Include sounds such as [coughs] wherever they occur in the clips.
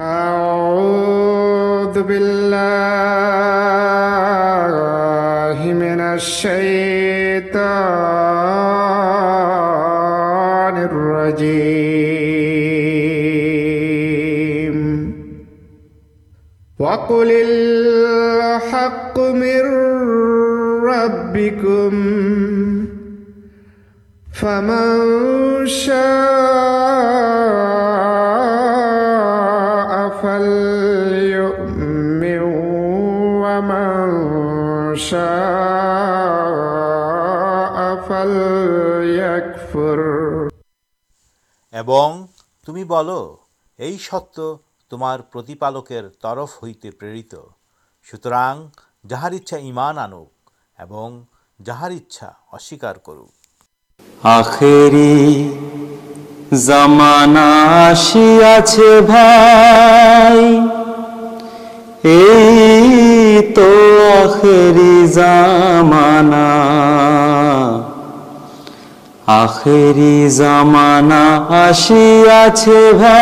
أعوذ بالله من الشيطان الرجيم وقل الحق من ربكم فمن شاء تمی بول ستارکر ترف ہوئی پر جہار انچا اصرار کرو مانا آخرا توانا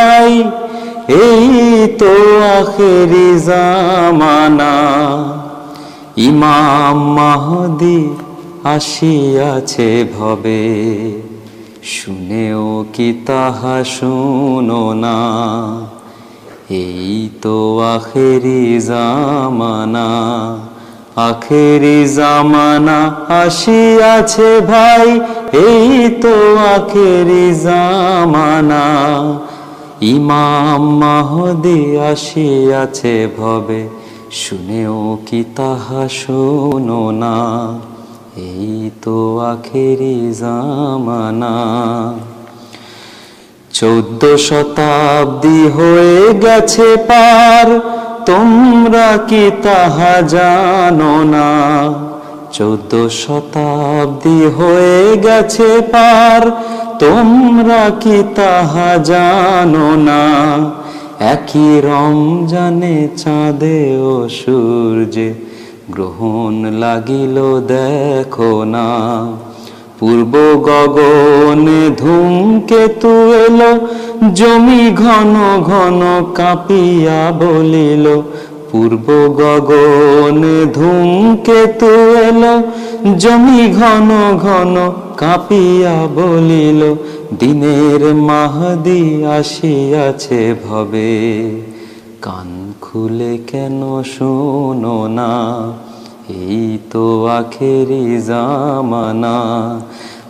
ایمام حسیا شنے سننا ای تو آخری زمانہ شنا توانا چود شتابی ہو گیار تمر کی ایک رم جانے چا دیو سورج گرہن لگل دیکھنا پورو گگنے دم کے ت دن محدیہ سے کان خولی کن شون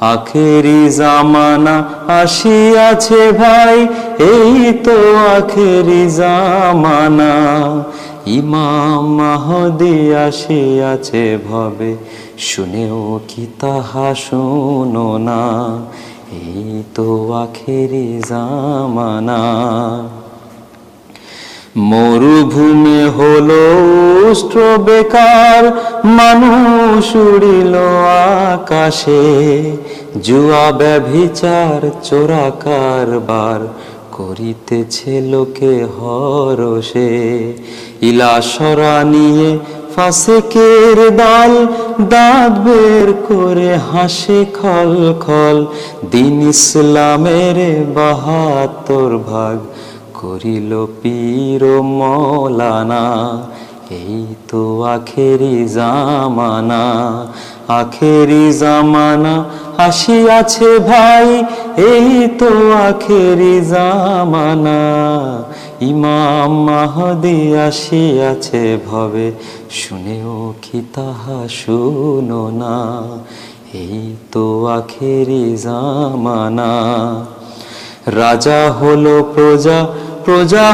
مسیا تو آخری زمانا ایمام شنے کی تحنا یہ تو آخر زمانا مرومی ہر سلسے ہاسے کل کل دین اسلام شاہانا رجا ہل پرجا رجا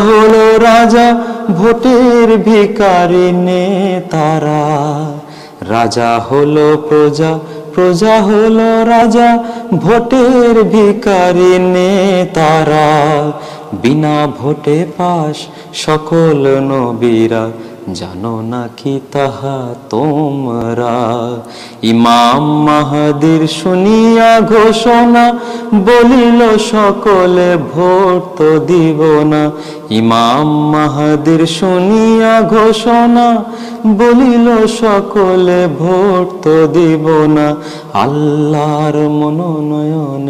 ہل پرجا پرجا ہل راجا بھیکارے تارا بنا بٹے پاس سکول سنیا گوشنا بول سکل منون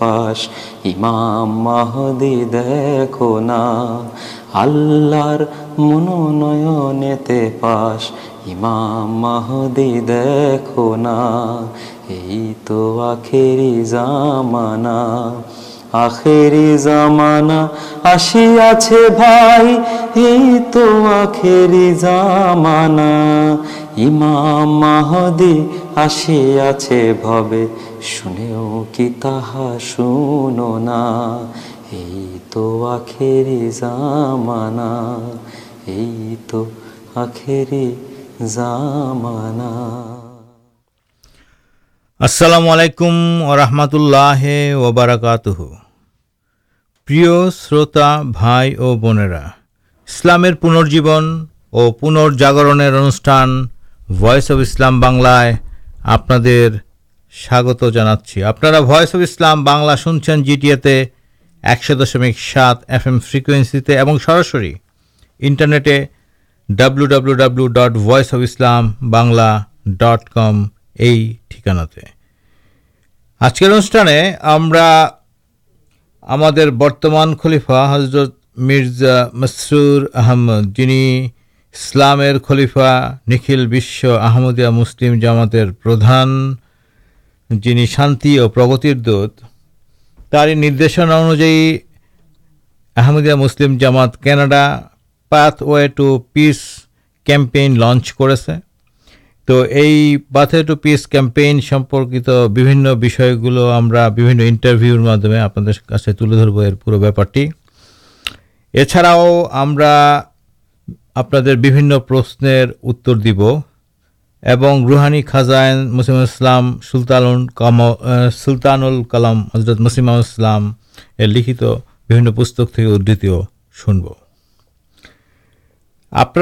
پاس ایمام مہدی دیکھنا منون توانا ایمام آسیاں السلام علیکم رحمۃ اللہ وبرکات پنرجیبن اور پنجاگر انوشان وس اف اسلام بنائے آپس if Islam بنلا سنچن G T E ایکش دشمک سات ایف ایم فریکوینسی سراسر انٹرنیٹے ڈبلو ڈبلو ڈبلو ڈٹ وس اف اسلام بنلا ڈٹ کم یہ ٹھکانا آج کے اندر ہمارے برتمان خلیفا حضرت مرزا مسرور احمد جن اسلام خلیفا نکل آمدیہ مسلم جامات پردھان جنہیں شانتی اور پرگتر دودھ تاریدنا مسلم جامات کاناڈا پاتوے ٹو پس کمپیون لنچ کرا ٹو پس کمپینک بھیور میرے کا پورا بارٹی اچھاؤ ہم آپ د اور روہانی خزان مسیم سلطان سلطان ال کلام حضرت مسیماسلام لکھنؤ پسند آپ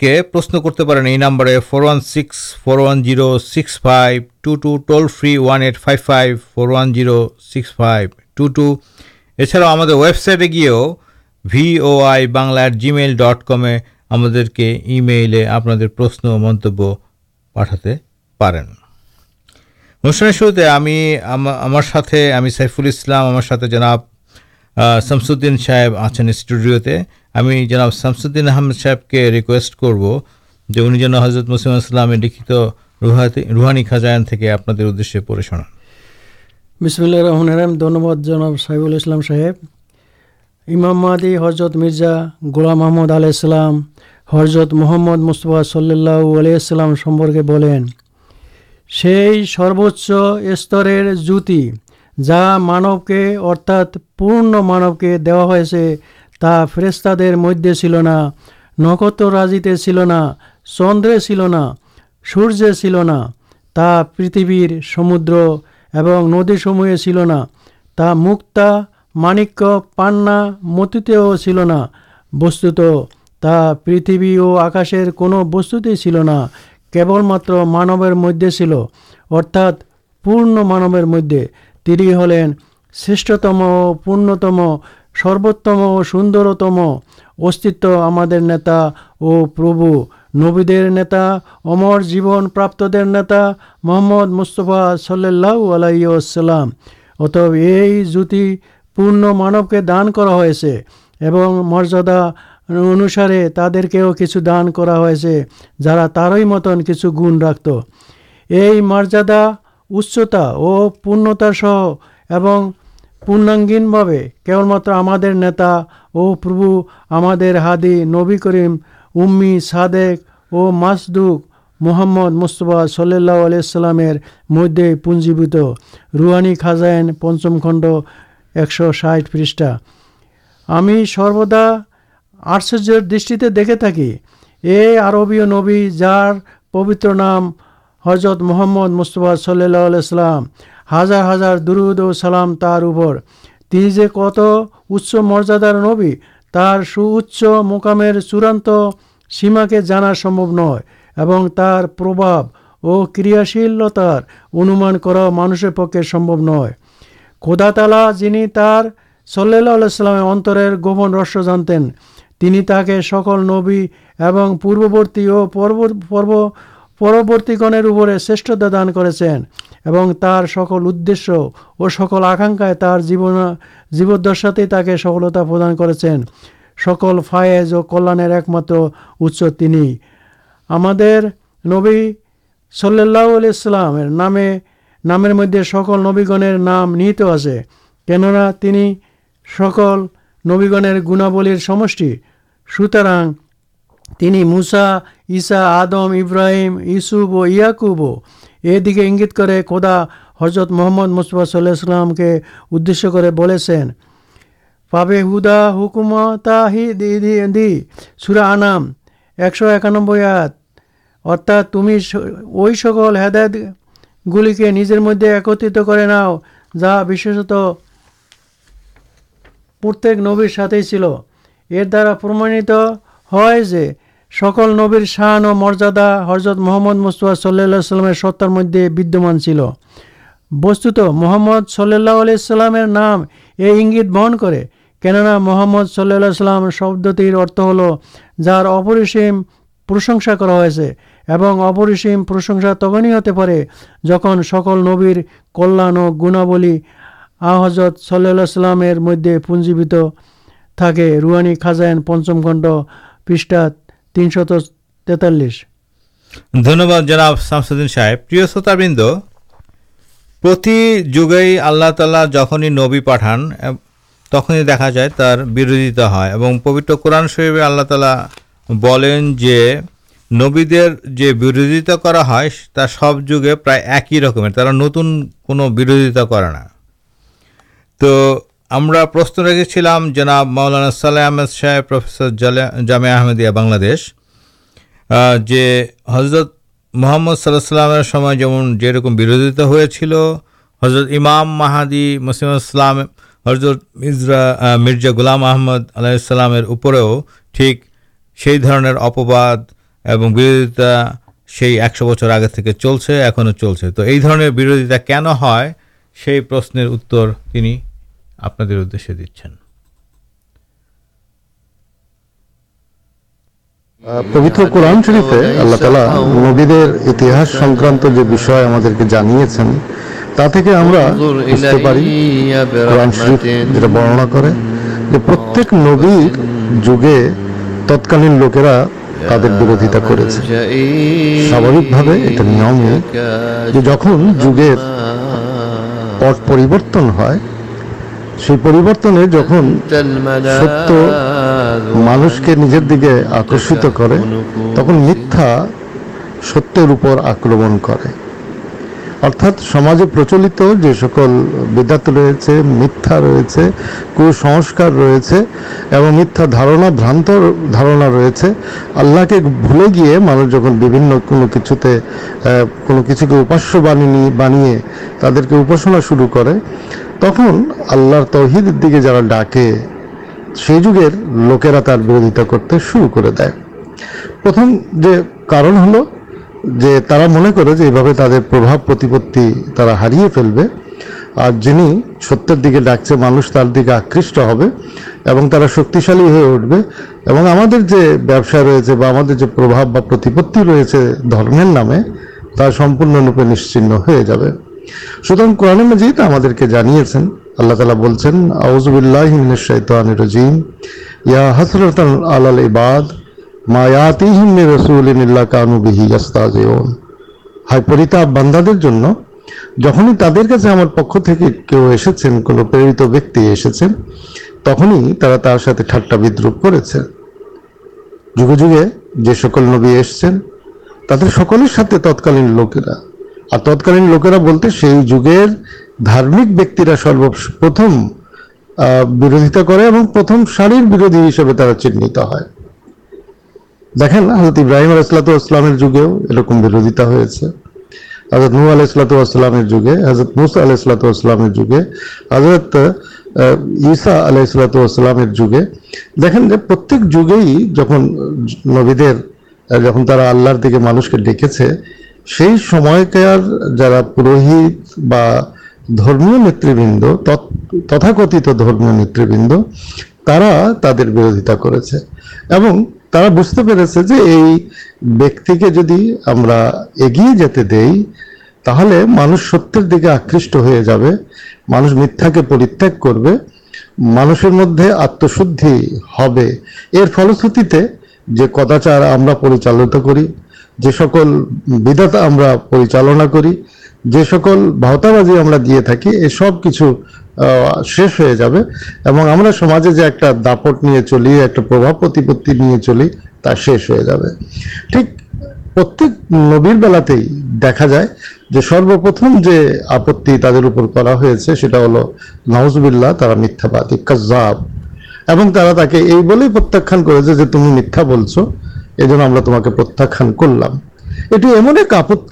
کے پرشن کرتے پی number four one six four one six five two two toll free one eight five five four one six five two two یہ چھبسائٹ گیا بھی آئی بنلا ایٹ جی میل ڈٹ کم ہمل آپ منت شفلسلام شمس آن اسٹوڈیو تھیس احمد صحیح کے ریکویسٹ کرونی حضرت مسلم لوہ روحانی خزانہ پڑھے شناب اللہ حضرت مرزا گولام محمد حرت محمد مستفا صلی اللہ علیہ السلام سمپرکے بولیں سے سروچ استر جی جا مانو کے اردا پورن مانو کے دا فرست مدنا نکت راجی چلنا چند چلنا سوریہ چلنا پتہ سمدر اور ندیسموہے چلنا مانک پانا متی ترتھ اور آکاشن کو بستی چلنا کیبل مانو مدد ارتھا پن مان مدد شروعتم پنتم سروتم سوندرتم است نتا اور پربو نبی نتا امر جیون پراپر نتا محمد مستفا صلی اللہ علیہ جیتی پورن مانو کے دانے اور مریادا انوسارے تعداد کچھ دانے جا مت کچھ گن رکھت یہ مریادا اچتا پنتا پوناگین کیون مجھے نتا اور پھو ہم نبی کریم امی صادق اور ماسدو محمد مستب صلی اللہ علیہ السلام مدد پنجیبت روہنی خاصین پچم خنڈ ایکش ساٹھ پریشا ہمیں سروا آشچر دست تھک یہ نبی جار پوتر نام حرت محمد مستف صلی اللہ علیہ السلام ہزار ہزار درودہ مریادار مکمر چڑان سیما کے جانا نو تر پرباب اور کیاشیلتار انمان کر مانس پکے سمبر نئے کھداتالا جن تر سلام اتر گوپن رس جانت تین تک سکل نبی اور پوری اور پروتی گنر اوپر شرٹتا دان کرکل ادش اور وہ سکل آکا جیب دشا کے سفلتا پردان کرائے اور کلر ایک مس تین ہملہ نامے نام مدد سکل نبی گنر نام نہت آنہ تین سکل نبیگن گونبل سوتر ایسا آدم ابراہیم یسوب یعقو یہ دیکھ کے انگیت کردا حضرت محمد مصباص صلیم کے ادش کرنا ایکانات تم وہکل ہدایت گل کے نجر مدد ایکترت کرنا جا بس پرتک نبر ساتھ چل اردار پرماجی سکل نبر شاہنو مریادا حضرت محمد مستل ستار مددان چل بس محمد صلی اللہ علیہ السلام نام یہ انگیت بہن کرنا محمد صلی اللہ شبد ارت ہل جارم پرشنساسیم پرشنسا تک ہی ہوتے پڑے جہاں سکول نبیر کلیا گن آ حضت صلی اللہ مدد پنجیبت تھا روانی خاصین پچم کنٹ پاتا شامسدین صاحب پرند پتہ اللہ تعالی جھنی نبی پٹھان تخن دیکھا جائے تر برودا ہے اور پوتر قرآن سویب اللہ تعالی بولیں جو نبی دیر بروجتا کر سب جگہ پرائ ایک ہی رکما نتن کتا تو ہم رکھے جناب مولانا صلی احمد شاہ پرفیسر جامع بنشی حضرت محمد صلی اللہ جمع جمع بروزتا ہو چل حضرت امام ماہدی مسلم حضرت مزرا مرزا گلام محمد علاسلام پہ ٹھیک سی اپباد بروزتا آگے چلے ایل سے تو یہ بروجتا کن ہے پرشن اتر تکال لوکرا بروتا نمے پٹریبرتن سیبرت جن ست مانش کے نجر دے آکے تک میتھا ستر آکرم ارتھا سماجی پرچلت جو سکل رہے میتھا رہے کار ریچے اور میتھا دارانتارنا رہے آللہ کے بھلے گی مان جنوے کچھ کے اپاس بانیے تراسنا شروع کر تہدی جا ڈے جگہ لوکرا تر برودا کرتے شروع کر دھم جہاں کارن ہل من کربپتی ہار فلب جنہیں ستر دیکھے ڈاک سے مانچ تر دیکھ آکٹ ہوا شکشالی ہوٹل اور ہمارے جو وبسا رہے بہت جو پربابتی رہے دم نامے پنپے نشچہ ہو جائے سوتر قورن مجید ہم اللہ تعالیٰ بولتے ہیں ازب اللہ مشاہد یا حسرت اللہ عباد پکوشن تخا ترقی نوی ایسے تر تاتکالین لوکی رہا اور لوکی رہا بولتے دارمکرا سر پرتھم بردتا کر چیز دیکھیں حضرت ابراہیم علیہ السلاتے اردو بروزتا ہوتے ہیں حضرت نہو علیہ السلطل حضرت نسل علیہ السلاتے حضرت عیسا علیہ السلاتے پرگے ہی جن نبی جب آللہ دیکھے مانس کے ڈکسے سے جا پور بتند تتاکتھمت بند بردتا بجتے پہ جو بیک تو مانگش ہو جائے مجھے میتھا کے پرتگ کر مانس مدد آتھتی جو کتا چارچال کردتا ہمت بازی ہم سب کچھ شاج داپٹ نہیں چلی ایک پرش ہو جائے ٹھیک پر دیکھا جائے سروپرتمپتی ترپر پڑا سا ہل نوزل میتھا پاتا یہتان کرتہ بول یہ جوتان کرلام یہ آپت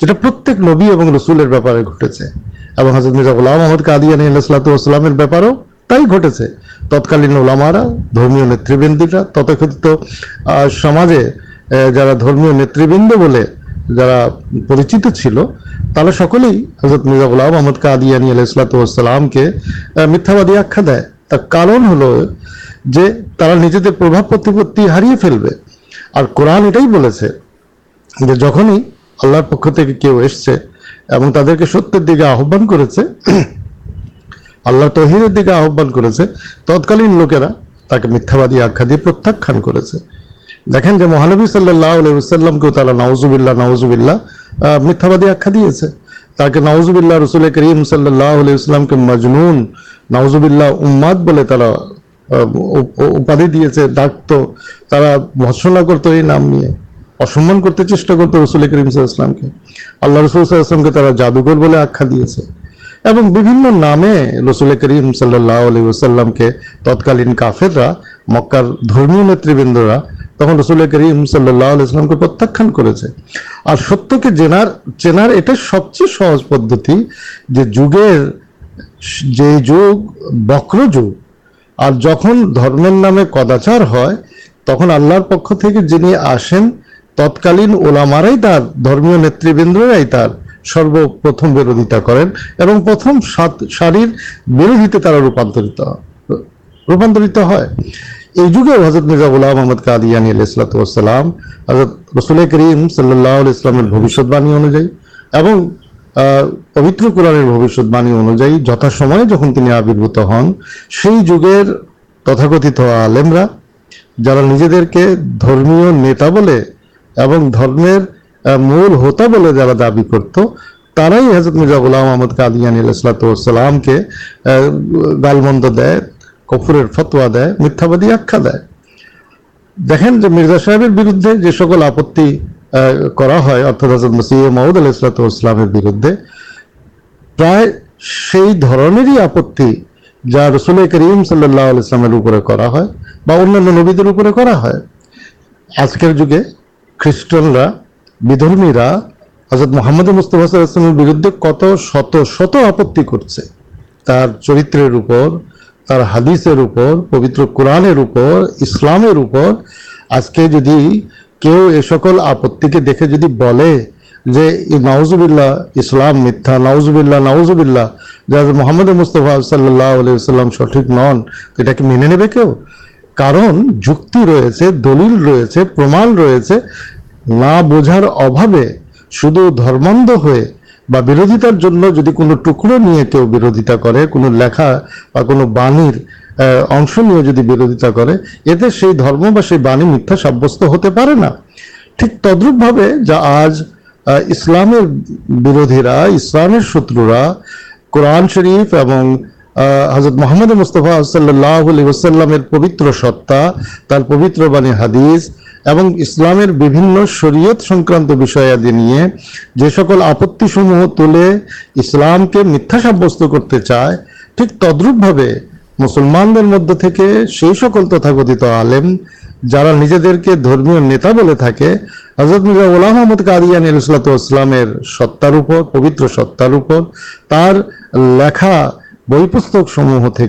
جتک نبی اور رسول بےپارے گٹے ہے اور حضرت مرزا اللہ محمد کا آدی علاح السلاتے تتکالین اوامارا درمیبند تتجی جا دمتبند سکلیں حضرت مرزا الام محمد کا آدیان السلات کے میتھا بادی آخیا دے کارن ہلپت ہارے فیلبر قرآن یہ جھنی اللہ پکو ستر آنکھ تہ آتکال لوکرا میتھا بادی آخر دیکھ پرتان کر مہانبی صلی اللہ علیہ نوزب اللہ نوضبل میتھ بادی آخیا دیا تاکہ ناؤزب اللہ رسول کریم صلی اللہ علیہ کے مجلون نوزب اللہ عماد دیا ڈاکت مسنا کرت یہ نام نہیں اصمان کرتے چیٹا کرتے رسلی کریم کے اللہ رسول کے جادگل بھولے آیا نامے رسول کریم صلی اللہ علیہ کے تتکال کافیرا تخولی کریم صلی اللہ علیہ پرتان کر ستار چینار سب چیز سہج پدتی جگہ جو بکر جگ اور جہاں درمیر نامے کداچار ہے تک اللہ پک جن آسین تتکالینامارمتبیندرائی سروپرتمدہ کریں اور بردیے روپانتر یہ جگہ حضرت مزاح محمد قاد اسلام حضرت رسلی کریم صلی اللہ علیہ انوجائم اور پبتر قرآن باعث انوجائ جتا سم جنہیں آبربوت ہن سی جگہ تتاکھت آلمر جاجے کے درمی مول ہوتا دضرت مرزا فتوا دکھا دیکھیں مرزا صاحب آپتی حضرت مسیح محمود علیہ السلاتے پر آپتی جا رسل کریم صلی اللہ علیہ نبی کر خیسٹانا بدرمیر مصطفا صلی آپ چرتر پوتر قوران اسلام آج کے جدید آپتی دیکھے جی ناؤزبللہ اسلام میتھا نوزب اللہ ناؤزب اللہ محمد مصطف اللہ علیہ وسلم سٹھک نن اٹھا کے مین نیب دل رہے پرما ریچے نہ بوجھار ابو شواند ہوئے برودتار ٹکرو نہیں کہ وہ برودتا کون اشوتا ادھر سے درم بھائی بعی میتھا سابست ہوتے پے نہ ٹھیک تدروپے جا آج اسلام برودیرا اسلامیہ شترا قرآن شریف اور حضرت محمد مصطفیٰ صلی اللہ علیہ وسلامر پبتر ستا تر پبتر بانی حدیث اسلام شرعت سنکانتے سکول آپتی اسلام کے میتھا سابست کرتے چائے ٹھیک تدروپے مسلمان در مدی سے تتاکھت آلم جا نجی کے درمیان حضرت مزاء اللہ کاریہ ستار پبت ستار تر لکھا بہی پسم تھے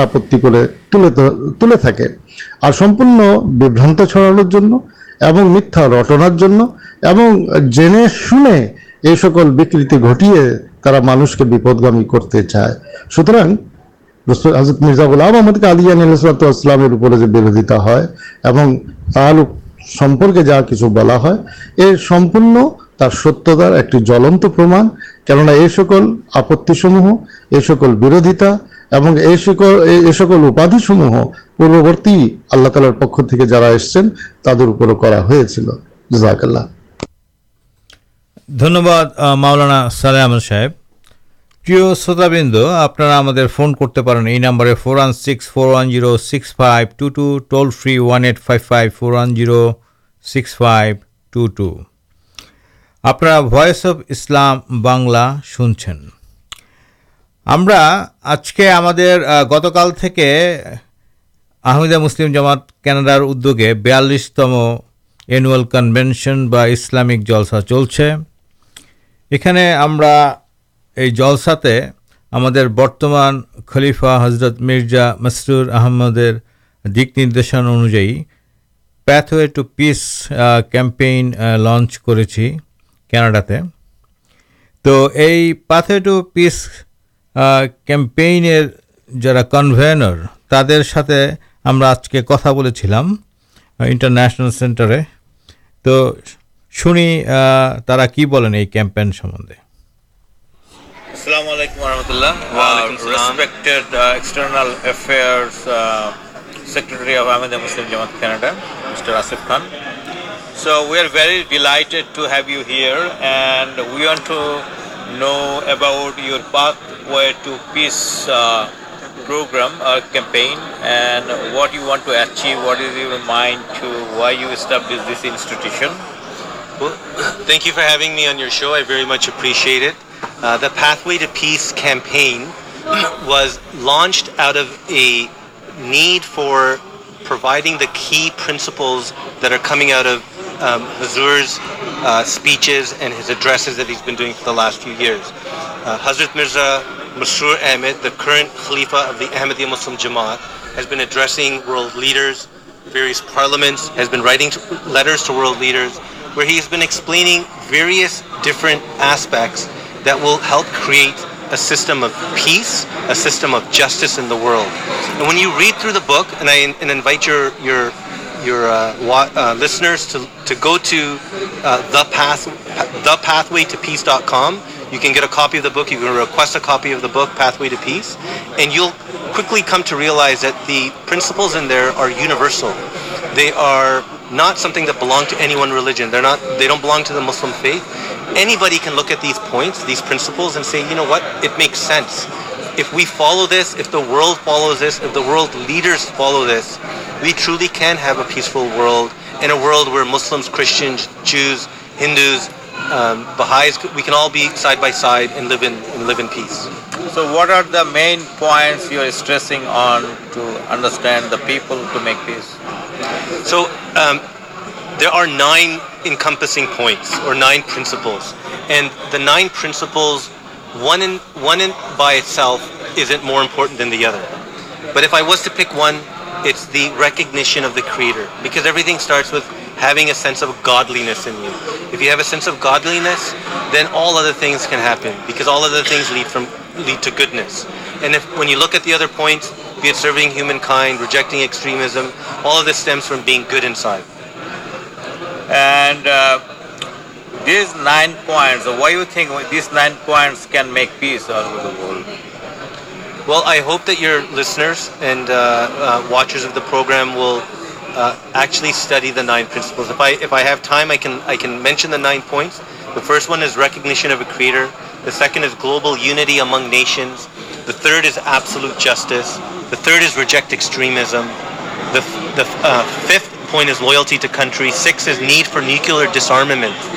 آپتی تھی اور جنے شہنے یہ سکل مانوش کے بپدگامی کرتے چائے سوتر حضرت مرزا الحم ہم بروجتا ہے لوک سمپرکے جا کچھ بلاپ ستیہدار ایکلنت پرما پھرانا صحب بند آپ six five فرینٹ five four six five two two اپناسلام بنلا سنچھ ہم آج کے گتکال کے آمدہ مسلم جماعت کیناڈار ادوگے بیوالستم اینوال کنوینشنک جلسا چلتے یہاں یہ جلسا ہمارے برتمان خلیفہ حضرت مرزا مسرور آمدشن انوائٹ پس کمپین لنچ کر تو پھر ترقی ہمیں آج کے کتا بول رہا انٹرنشنل سینٹر تو شنی تا کہ یہ campaign So we are very delighted to have you here, and we want to know about your Pathway to Peace uh, program or campaign, and what you want to achieve, what is your mind to why you established this institution. Well, [coughs] thank you for having me on your show. I very much appreciate it. Uh, the Pathway to Peace campaign [coughs] was launched out of a need for providing the key principles that are coming out of زیچز ends the last few years حضرت مرزا مسرور احمد دا کھرن خلیفہ of the Ahmad Muslim Jamaat has been addressing world leaders various parliaments to world leaders has been explaining various different aspects that will help create a system of peace a system of justice in the world when you read through the book I unite your your your uh, uh, listeners to go to uh, thepathwaytopeace.com. You can get a copy of the book. You can request a copy of the book, Pathway to Peace, and you'll quickly come to realize that the principles in there are universal. They are not something that belong to any one religion. They don't belong to the Muslim faith. Anybody can look at these points, these principles, and say, you know what, it makes sense. If we follow this if the world follow this the world leaders follow this we truly can have a peaceful world our Muslim peace so what understand so there are nine encompassing points and the nine per one in by self is it more than the other but if I was to pick one it's the recognition of the creator thing a sense of godliness you he a sense of godliness then all others rejecting good and first one is recognition اریئرڈ is global unity among nations the third is absolute justice the third is reject extremism fifth point is loyalty to country six is need for nuclear disarmament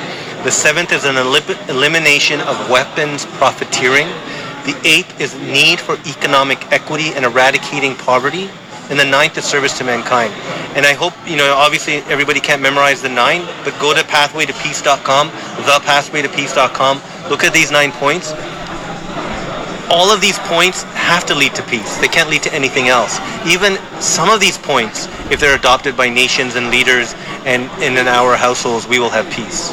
The seventh is an elim elimination of weapons profiteering. The eighth is need for economic equity and eradicating poverty. And the ninth is service to mankind. And I hope, you know, obviously everybody can't memorize the nine, but go to pathwaytopeace.com, thepathwaytopeace.com. Look at these nine points. All of these points have to lead to peace. They can't lead to anything else. Even some of these points, if they're adopted by nations and leaders and in our households, we will have peace.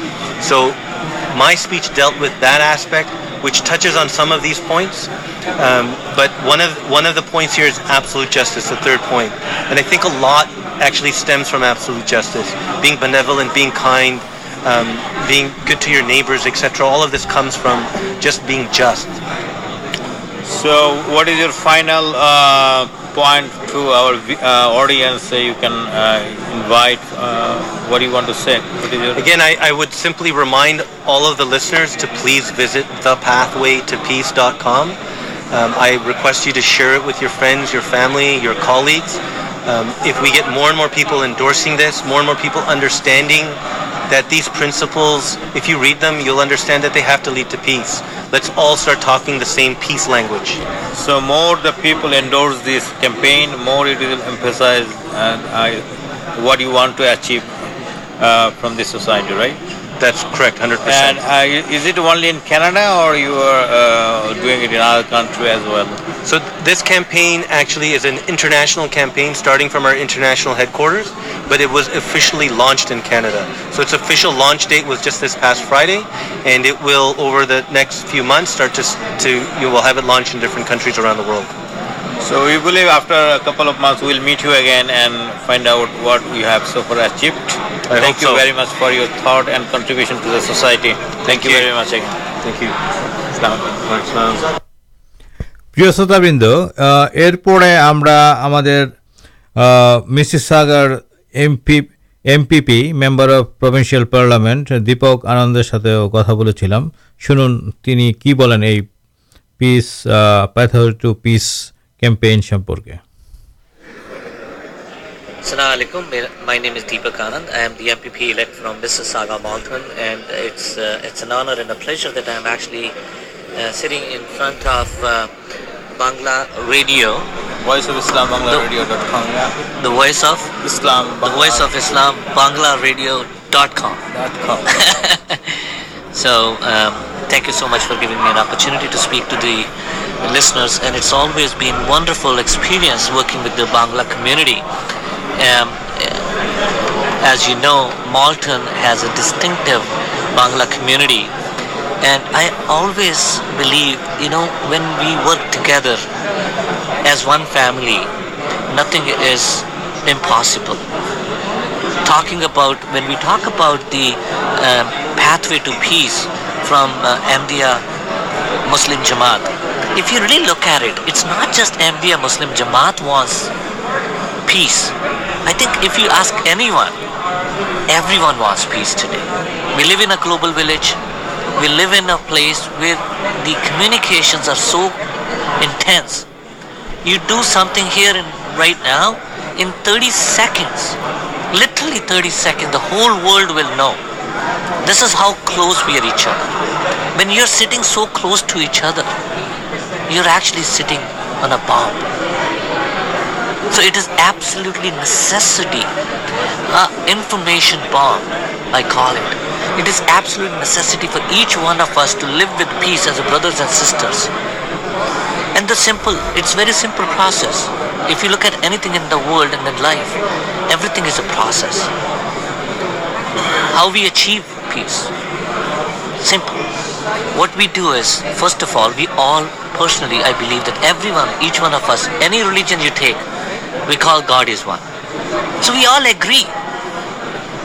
So my speech deal with this aspect which touches on some of these justice from just just so to all listeners to please visit the پیپ way to peace dot com I request you to share with your friends your family your colleagues if we get more more people endorsing this more more people understanding that these principles, if you read them, you'll understand that they have to lead to peace. Let's all start talking the same peace language. So more the people endorse this campaign, more it will emphasize uh, what you want to achieve uh, from this society, right? So this campaign ایچولی is an international campaign starting from our international headquarters but was officially launch in Canada so it's official launch day was just this is Friday and will over next few months مسرسل parliament Deepak Anand campaign شمپور کے السلام علیکم my name is Deepak Anand I am the M P P elect from Mississauga Malton and it's it's an owner and a pleasure that I am actually sitting in front of Bangla radio voice of Islam Bangla radio dot com the voice of Islam the voice of Islam Bangla radio dot com dot com so thank you so much for giving me an opportunity to speak to the listeners, and it's always been wonderful experience working with the Bangla community. Um, as you know, Malton has a distinctive Bangla community, and I always believe, when we work together as one family, nothing is impossible. When we talk about the um, pathway to peace from uh, MDR Muslim Jamaat, if you really look at it, it's not just MBA Muslim Jamaat wants peace. I think if you ask anyone, everyone wants peace today. We live in a global village. We live in a place where the communications are so intense. You do something here and right now, in 30 seconds, literally 30 seconds, the whole world will know. This is how close we are each other. When you're sitting so close to each other, you're actually sitting on a bomb. So it is absolutely necessity, information bomb, I call it. It is absolute necessity for each one of us to live with peace as brothers and sisters. And it's very simple process. If you look at anything in the world and in life, everything is a process. How we achieve peace, simple. What we do is, first of all, we all Personally, I believe that everyone, each one of us, any religion you take, we call God is one. So we all agree.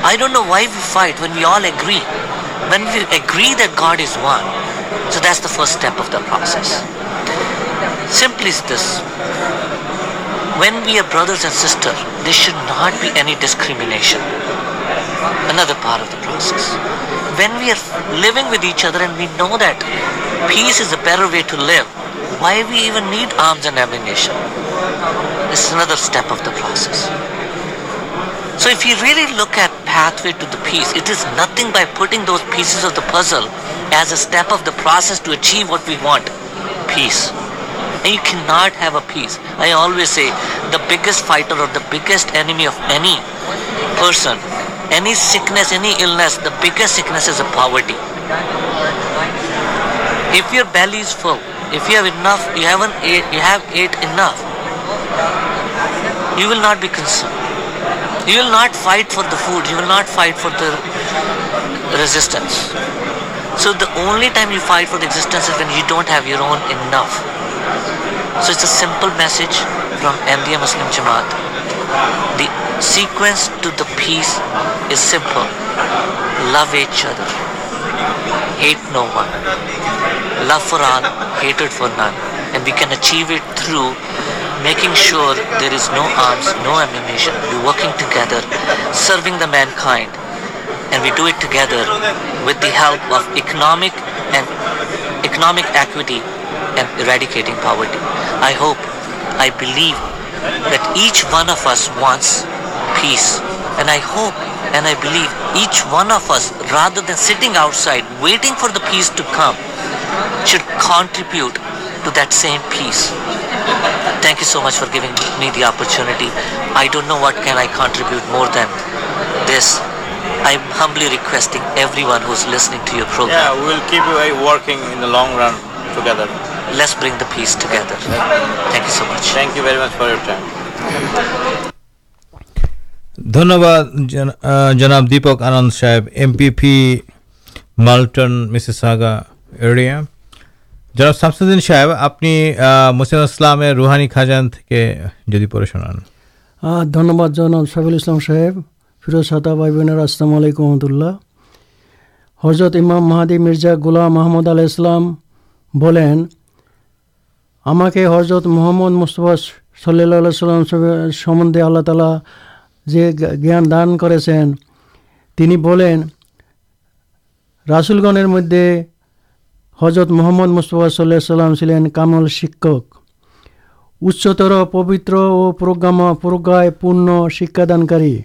I don't know why we fight when we all agree. When we agree that God is one, so that's the first step of the process. Simply is this. When we are brothers and sisters, there should not be any discrimination. Another part of the process. When we are living with each other and we know that peace is a better way to live, so you really look what is nothing by fighting off this achieve what we want face not have a face I always a the biggest fighter or بیکنیس is a پاورٹیلیز for If you have enough, you have ate enough, you will not be concerned. You will not fight for the food. You will not fight for the resistance. So the only time you fight for the existence is when you don't have your own enough. So it's a simple message from MDA Muslim Jamaat. The sequence to the peace is simple. Love each other hate no one. Love for all, hatred for none. And we can achieve it through making sure there is no arms, no ammunition. We're working together, serving the mankind. And we do it together with the help of economic equity and eradicating poverty. I hope, I believe that each one of us wants peace. And I hope and I believe each one of us rather than sitting outside waiting for the peace to come should contribute to that same peace thank you so much for giving me the opportunity I don't know what can I contribute more than this I'm humbly requesting everyone who's listening to your program yeah we'll keep you working in the long run together let's bring the peace together thank you so much thank you very much for your time حضرتام محادی مرزا گولام محمد حضرت محمد مستہ سمندے اللہ تعالی جی جان دان کرنی راسولگر مدد حضرت محمد مستہ اللام چلین کمل شک اچ پوتر اور پن شادان کاری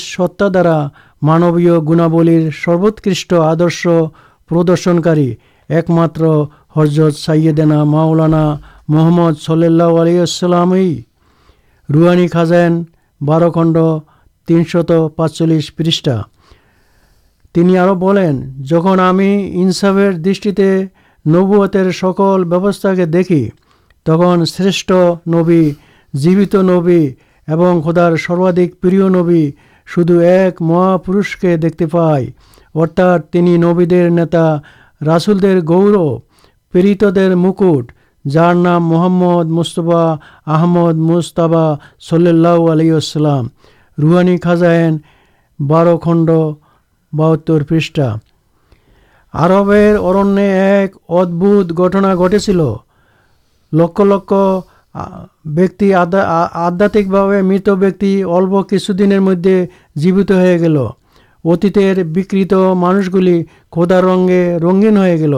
ستارا مانوی گنبل سروکشٹ آدرش پردرشن کار ایک مرت سائیدینا معولانا محمد صلی اللہ علیہ السلام روہانی کزین বারো খণ্ড তিনশত পাঁচচল্লিশ পৃষ্ঠা তিনি আরও বলেন যখন আমি ইনসাফের দৃষ্টিতে নবুয়তের সকল ব্যবস্থাকে দেখি তখন শ্রেষ্ঠ নবী জীবিত নবী এবং খোদার সর্বাধিক প্রিয় নবী শুধু এক মহাপুরুষকে দেখতে পাই অর্থাৎ তিনি নবীদের নেতা রাসুলদের গৌরব প্রেরিতদের جار نام محمد مستفا آمد مست روہانی خاصائین بار خنڈ بہتر پریشا عرب ارن ایک ادبت گٹنا گٹس لکھ لک بیک آدھات مت بیک دن مدد جیوت ہو گیل اتر وکت مانس گل کھدا رنگ رنگین ہو گی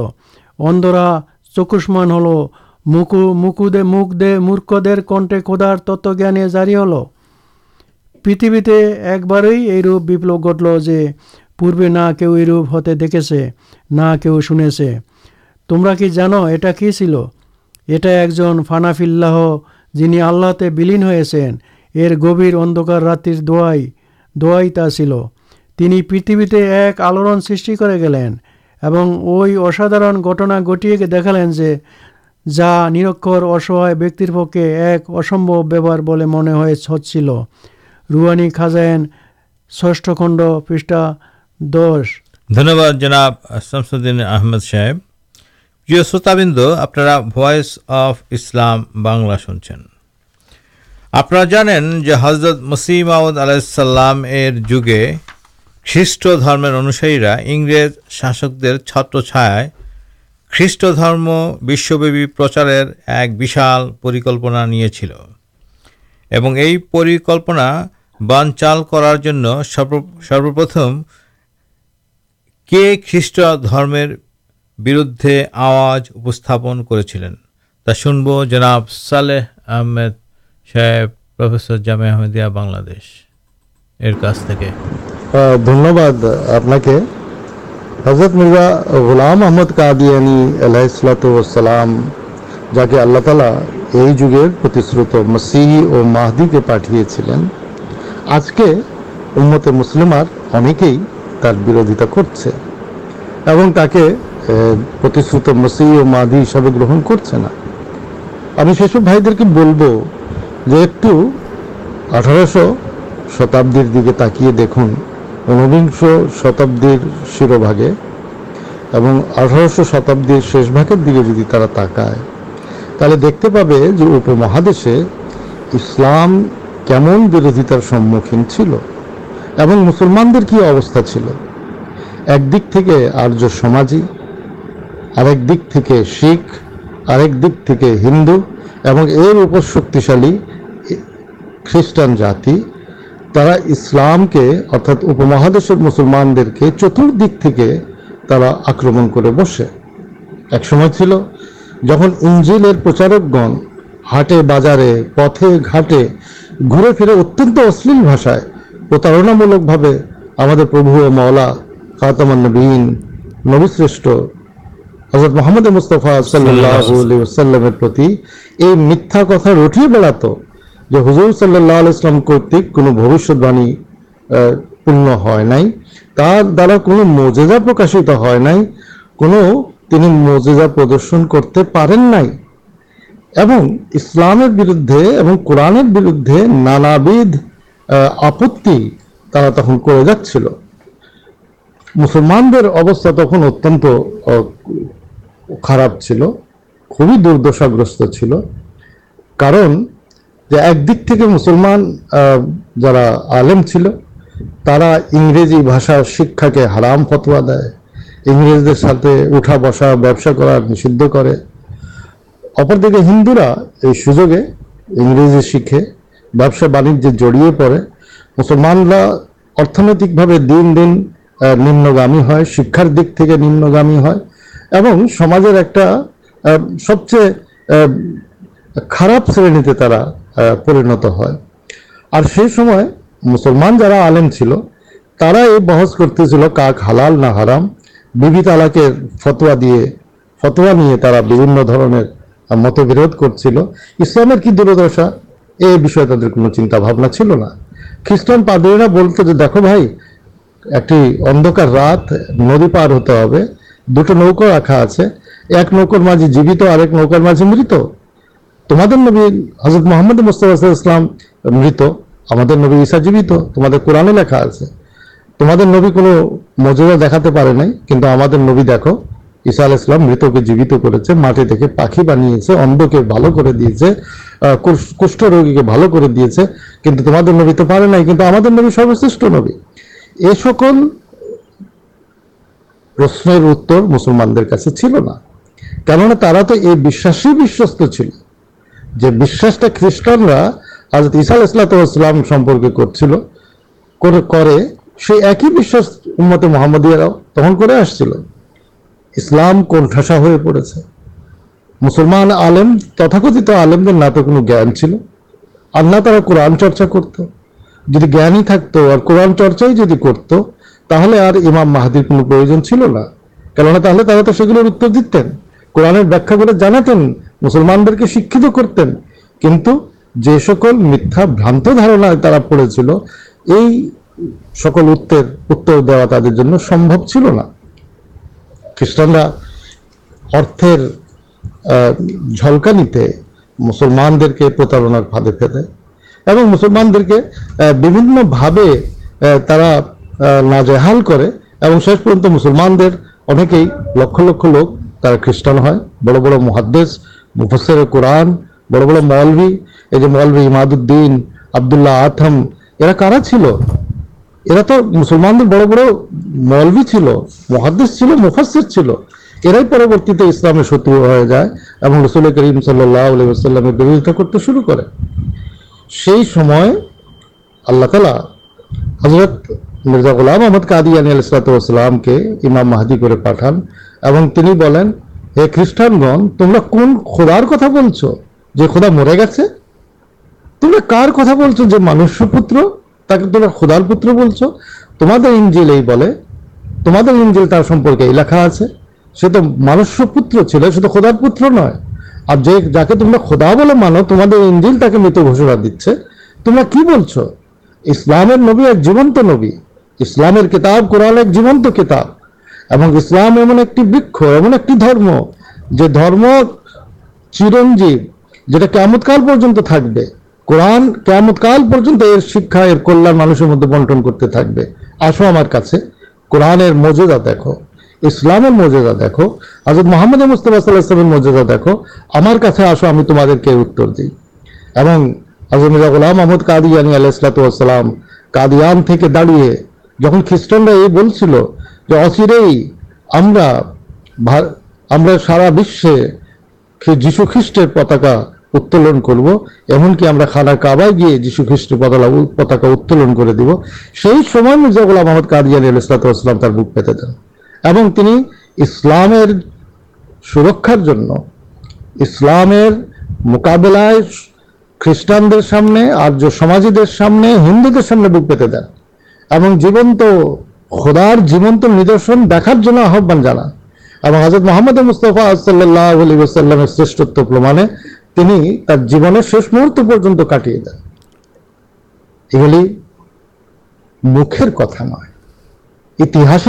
اندرا چکشمان ہل مک مکے مک دے مورکھ دیر کنٹے کھودار تتوجانے جاری ہول پیتے ایک روپ گٹل پو روپ ہوتے دیکھے نہ جان یہ فناف اللہ جن آللہ بلین ہو گھیر ادھک رات دل تین پتھویتے ایک آلوڑ سلینارن گٹنا گٹی دیکھال جاسر پک ایکند اپنا آپ حضرت مسی محمد خیسٹما اناص خیسٹرمپی پرچار ایکلپنا نہیں چلو یہ پرکلپنا چال کر سرپرتم کسٹمر بردے آواز کرنا سالح احمد صاحب جامع آپ حضرت مرزا غلام احمد قادیانی اللہ سلام جا کے اللہ পাঠিয়েছিলেন আজকে جگہ মুসলিমার অনেকেই তার বিরোধিতা آج کے তাকে প্রতিশ্রুত برودت ও মাহদি হিসাবে গ্রহণ করছে না আমি সেসব ভাইদেরকে বলবো যে ایک আঠারোশো শতাব্দীর দিকে تاکیے দেখুন انشد شروع اٹھارہ شو شدی شیش بھاگے جی تاکائے تھی دیکھتے پہ جو مہاد اسلام کمن بردتار سمکین چلو مسلمان کیسا چل ایک دکی آرامجی اور دک اور ہندو یہ شکشالی خیسٹان جاتی اراطمہ مسلمان دیکھ چت کے آکم کر بسے ایک سمجھ جنجلر پرچارکن ہٹے بازارے پتے گاٹے گھرے فرے اتن اشلیل بھاشائیں تتارنامل پربو مولا خاطمان نوشر حضرت محمد مستفا صلی اللہ یہ میتھا کتا رٹی بیڑت جو حضی صلی اللہ علیہ السلام کرتکو بوشت باعی پنائی تر دار مجھے پرکاشت ہوجیز پردرشن کرتے پڑن اسلام قرآن بردے ناندھ آپت مسلمان در اوستا تک اتنت خراب چلو دردا گرست ایک دکسمان جا آجی بھاشا شکا کے ہرام پتوا دے انجر ساتھ اٹھا بسا بوسا کر نشید کردورا یہ سوجوگے انگریزی شیخے بوسا بنجیے جڑی پڑے مسلمانکے دن دنگامی ہے شکار دکیم اور ایک سب چی خارپ شرنی ترا پرینت ہے مسلمان جا آم چل تحس کرتے کاک ہلال نہ ہرام دیب تلیکا نہیں مت برد کرتی اسلام کی دردشا یہ چنتا بھابنا چلنا خیسٹان پادتے دیکھ بھائی ایک رات ندی پار ہوتے دو نوکا راحا آپ سے ایک نوکر مجھے جیوت اور ایک نوکر مجھے ملت تمیز محمد مست نبیت قرآن نبی کو مجھے نبی دیکھو ایسا مت کے جیوت کربی توبی سروش نبی یہ سکول پرشن اتر مسلمان درنا کم تاشت چل جو بھیٹانا حضرت کرتی ایک ہی محمد تم کو آسلام کو ٹھاسا پڑے مسلمان آل تک آلم دونوں چلا قورن چرچا کرتے جی جانت اور قورن چرچائی جی کرتیں اور امام محادر کو پروجن چلنا کلنا اتر دور بھیا کر جاتے ہیں مسلمان دیکھ شتین کچھ جی سکول میتھا بانتارے چل سکول چلنا خیسٹان جلکانی مسلمان کے پرتارنار پہ پھیدے اور مسلمان دیکھ کے بھن تا ناجہ کرتے مسلمان درکئی لکھ لکھ لوگ خریٹان ہے بڑ بڑاد مفسر قرآن بڑ بڑ مولوی یہ جو مولوی اماد الدین عبداللہ آٹم ارا کارا چل ارا تو مسلمان بڑ بڑ مولوی چل محاد مفسل ارائی پرورتی اسلام ہو جائے میں رسول کریم صلی اللہ علیہ وسلام کے با کرتے شروع کرے کر سیسم اللہ تعالی حضرت مرزا غلام احمد قادیانی علیہ السلات کے امام مہدی کو پٹھان اور تین ان گن مر گھر سے منش پتر چل سکتے خودار پوتر نئے اور جا کے تمہیں خدا بول مانو تمجل تک مت گوشا دیکھا تمہیں کیسلام نبی ایک جیمت نبی اسلام کو جیمن کتب اسلام ایم ایک بن ایک درم جو درم چرنجیب جامتکال پر قورن کمتکال پر شکایت کلیا مانس مدد بنٹن کرتے تھے آس ہمارے قورنہ مرجودہ دیکھو اسلام مراد دیکھو آزد محمد مست مرجودہ دیکھ ہمارے آس ہمیں تماج کے اتر دیو ملا محمد قادیانسلاتی جہاں خریشٹان یہ بولتی ہم سارا جیشو خیسٹن کرو ایمکی ہم پتہ اتولن کر درجہ محمد قرضی علی علی السلات پیتے دینی اسلام سرکار جن اسلام مقابلے خیسٹان سامنے آر سماجی سامنے ہندو سامنے بک پیتے دین جیب خدار جیون تو آپ سے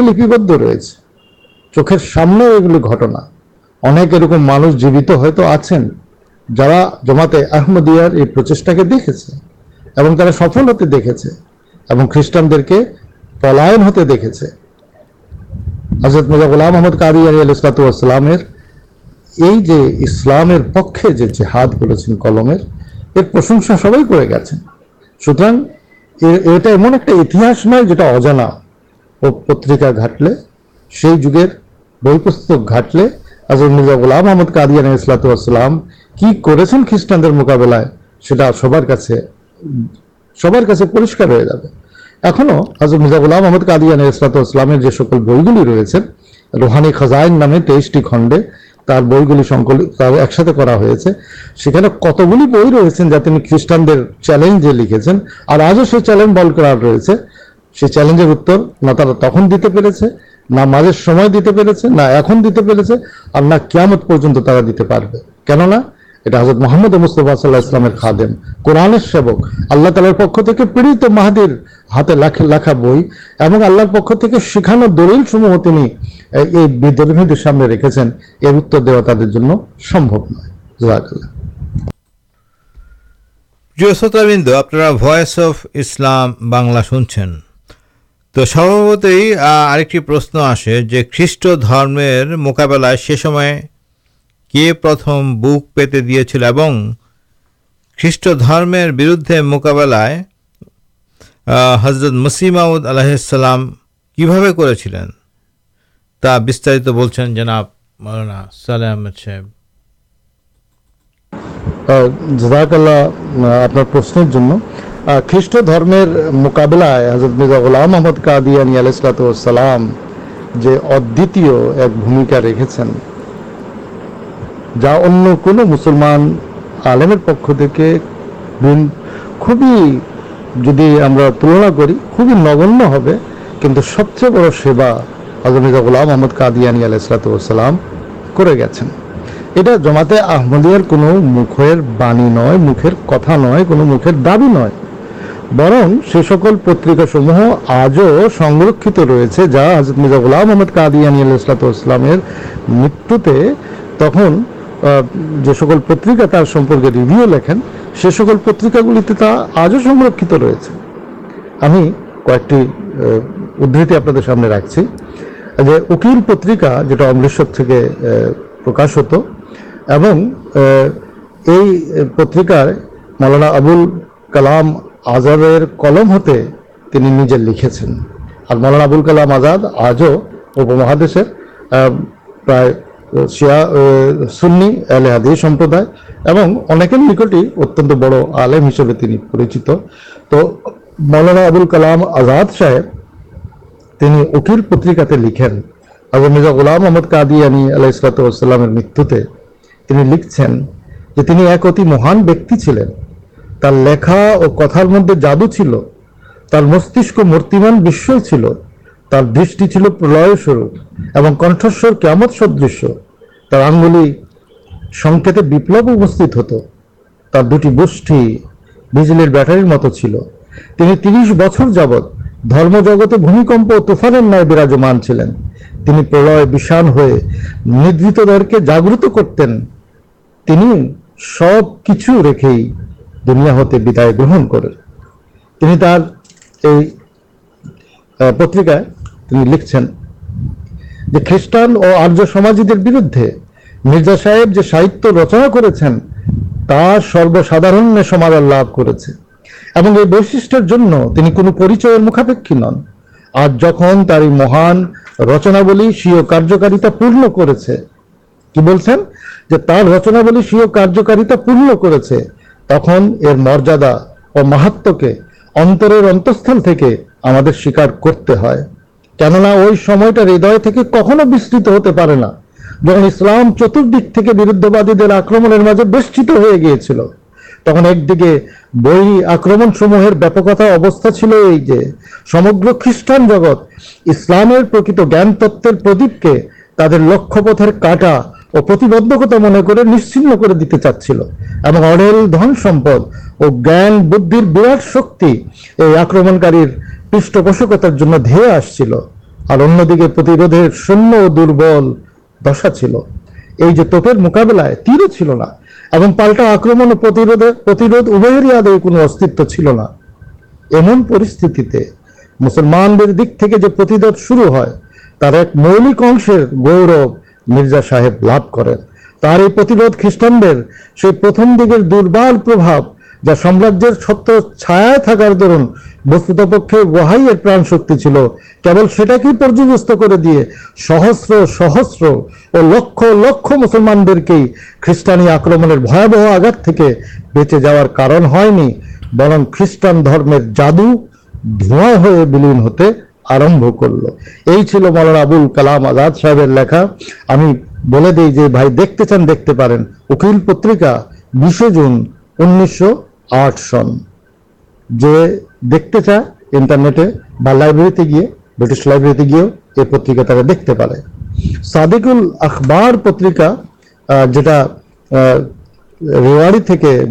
لپیبد روکر سامنے مانگ جیوت آماحم کے دیکھ سے سفلے خیسٹان کے پلائن ہوتے دیکھتے مزاحمد قادی علیہ السلاتے اسلام کلمسا سب سے انہاس نئے جو اجانا اور پترکا گاٹل سے بول پستک گاٹل اجد مزاح محمد قادیسلاتی کرسٹان مقابلے سب کا سب کا پورک ہو جائے اُو مزاب اللہ محمد کے عادیانسلات اسلامیہ جو سکول بئی گیچ روحانی خزائن نامے تیئیسٹی خنڈے تر بئیگل ایک ساتھ کرتگل بھائی ریسن جن خریشٹان چالیج لکھے اور آج سے چیلنج بول کر رہے سے چیلنجر اتر نہ ند آپ خیسٹرمکا سیسمائ مکابل مکابل ایک بھمکا رکھے جا ان کو مسلمان آلمر پک خوبی ہم کنٹر سب چیز بڑا حضرت مرزا اللہ محمد قادلات کو گیا یہ آمدیر باع نئے مخیر کتا نئے کو دی نئے برن سے سکول پترکا سمہ آج سرکت رہے جا حضرت مرزا اللہ محمد قادی آن اللہ مت جو سکل پترکا ترپر کے ریویو لکھن سکول پترکا گلے آج سنرک ریٹی ادتی آپ رکھیں جو اکیل پترا جو امرتسر کے پرکاش ہوت اور یہ پترکار مولانا آبل کلام آزاد کلم ہوتے لکھے اور مولانا ابول کلام آزاد آج مہاد تو شا سی حد سمپردا نکی اتن بڑم ہسے چلانا ابول کلام آزاد صاحب اٹھل پترکا لکھن غلام محمد قادیانسلات مت لکھن مہان بیکین اور کتار مدد جادو چل مستک مرتیمان تر دلر کنٹھسر کمت سدش گوجل بہتر مت ترس بچر جبتگتے نئے پرلتھ جاگت کرتے ہیں سب کچھ رکھے دنیا ہوتے گرن کر پترکا لکھنٹان اور آرامد بردے مرزا صاحب جو ساہ رچنا کر سر سادار لب کرنی کوچپیکی نن آج جہاں تاریخ مہان رچنکا پورن کرچنکار پورن کر مریادا اور ماہر اتل کے سیکار کرتے ہیں کننا وہ ہوں کھوت ہوتے پڑے نا جن اسلام چتردکاد آکرمکتا من کر دن سمپ اور بدھ کے براٹ شکرمکار پوشکتار دھیے آس چل دل مولک اناہے لب کریں تاریخ پر دربال پر سامرجر ستار درون وستا پک ویٹ پراشترست لکھ لکھانے آگاتی بےچے جا کر جادو دھواں ولین ہوتے آر کرل یہ چل مولاربول کلام آزاد صاحب لکھا ہمیں بول دیں جو دیکھتے چاند وکل پترکا بیس جون انٹ سن دکھتے چائےرنےٹے بائیبر گیے برٹیش لائبریری گیو یہ پترکا تا دیکھتے پائے سادکل اخبار پترکا جا رواڑی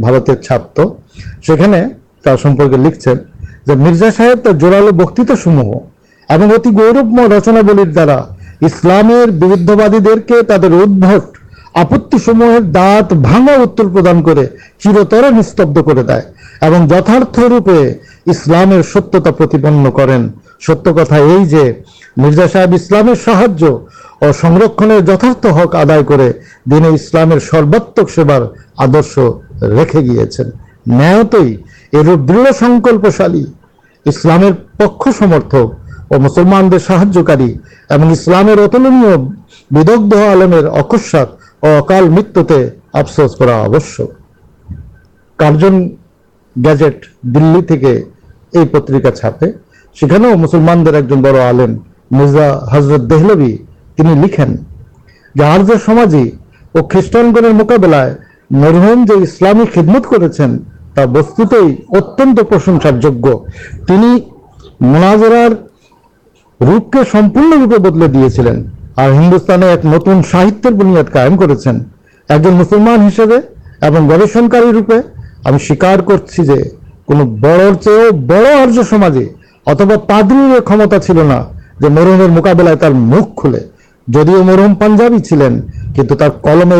بار چھپت سیخنے تمپرکے لکھن صاحب جورال بکت سموہ ایم اتنی گوربم رچنل دارا اسلام کے تعداد ادب آپتر دات بھاگا اتر پردان کو چرتر نست کر دھارتھ روپے اسلام ستیہپن کر ستیہ کتا یہ جو مرزا صاحب اسلام اور سنرکر آدھا دینی اسلام سرواتک سیبار آدر رکھے گیا نیات یہ روپ دنکلپالی اسلام پکسمرتھک اور مسلمان دے سای اور اسلامیہ بھیدگھ آلمر اخسات پترکا چھپے مسلمان حضرت لکھنؤ جمازی اور خیسٹانگ مقابلے مرحم جو اسلامی خدمت کرشنس مناظرار روپ کے سمپرن روپے بدلے دیا چلین اور ہندوستان ایک نتن ساہت قائم کرسلمان ہر گوشن کاروپے ہمیں سیار کرتبا پادری کھمتا چلنا مرہم مقابلے جدیو مرم پاجابی چلین کار کلم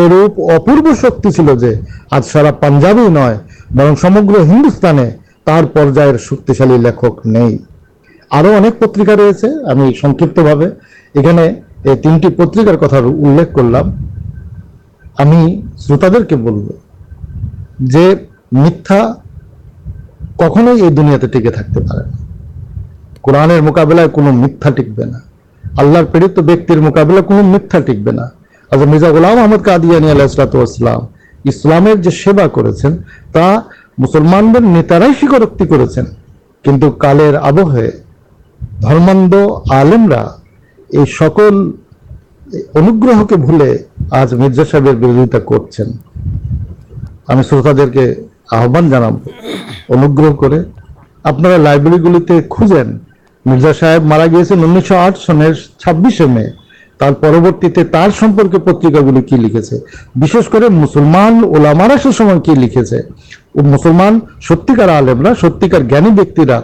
اپنی چلے آج سارا پاجاب نئے برم سمر ہندوستان تر پرائر شکشالی لیکن نہیں آنے پترکا رہے ہمیں سیپتھا یہ یہ تینٹی پترکار کتار انخی شروطے کے بول جا کھنیا ٹیتے قرآن مقابلے کو میتھا ٹکبینا اللہ پیرت ویکن مقابلے کو میتھا ٹیک مرزا اولم احمد کا آدیانسلات کو مسلمان کرماند آلمرا سکل انہیں آج مرزا صاحب کروتھ کے آپ انہیں آپ لائبریری خوبین مرزا صاحب مارا گیا انیس آٹھ سن چھبیسے مے پروتی پترکا گلو کی لکھے مسلمان اولا مارا سمجھ لکھے مسلمان ستار آلما سترا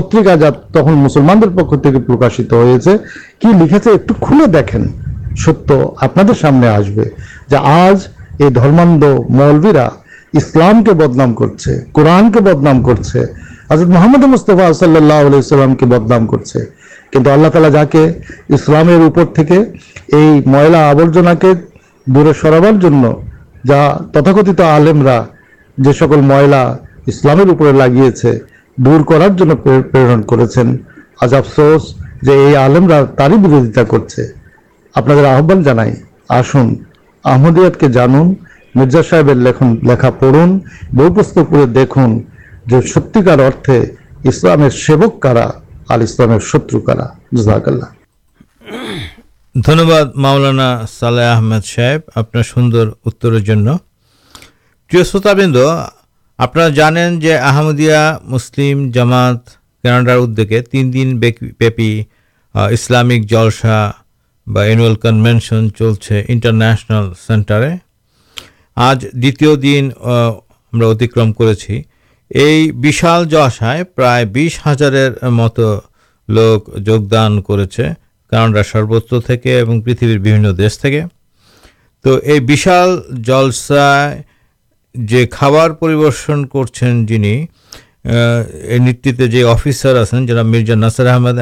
پترکا جا تک مسلمان پک تک پرکاشت ہوتے کہ لکھے سے ایک کھلے دیکھیں ستنے سامنے آسباند مولوی اسلام کے بدنام کرتے قرآن کے بدنام کرتے آج محمد مستفا صلی اللہ علیہسلام کے بدنام کرتے کچھ اللہ تعالیٰ جا کے اسلام آبرجنا کے دور سربار جا تتاکھت آلمر جو سکول مئلہ اسلام لاگیے دور کرم کر دیکھن جو ستکار اردے اسلام کاراسلام شتراک اللہ آپ شوت بند آپ مسلم جامات اسلامک جلسا اینوئل کنوینشن چلتے انٹرنشنل سینٹر آج دن ہمال جلس ہے پرائس ہزار مت لوگ جگدان کراناڈار سروت کے پتھر دیش تو خواب کر ناسر احمد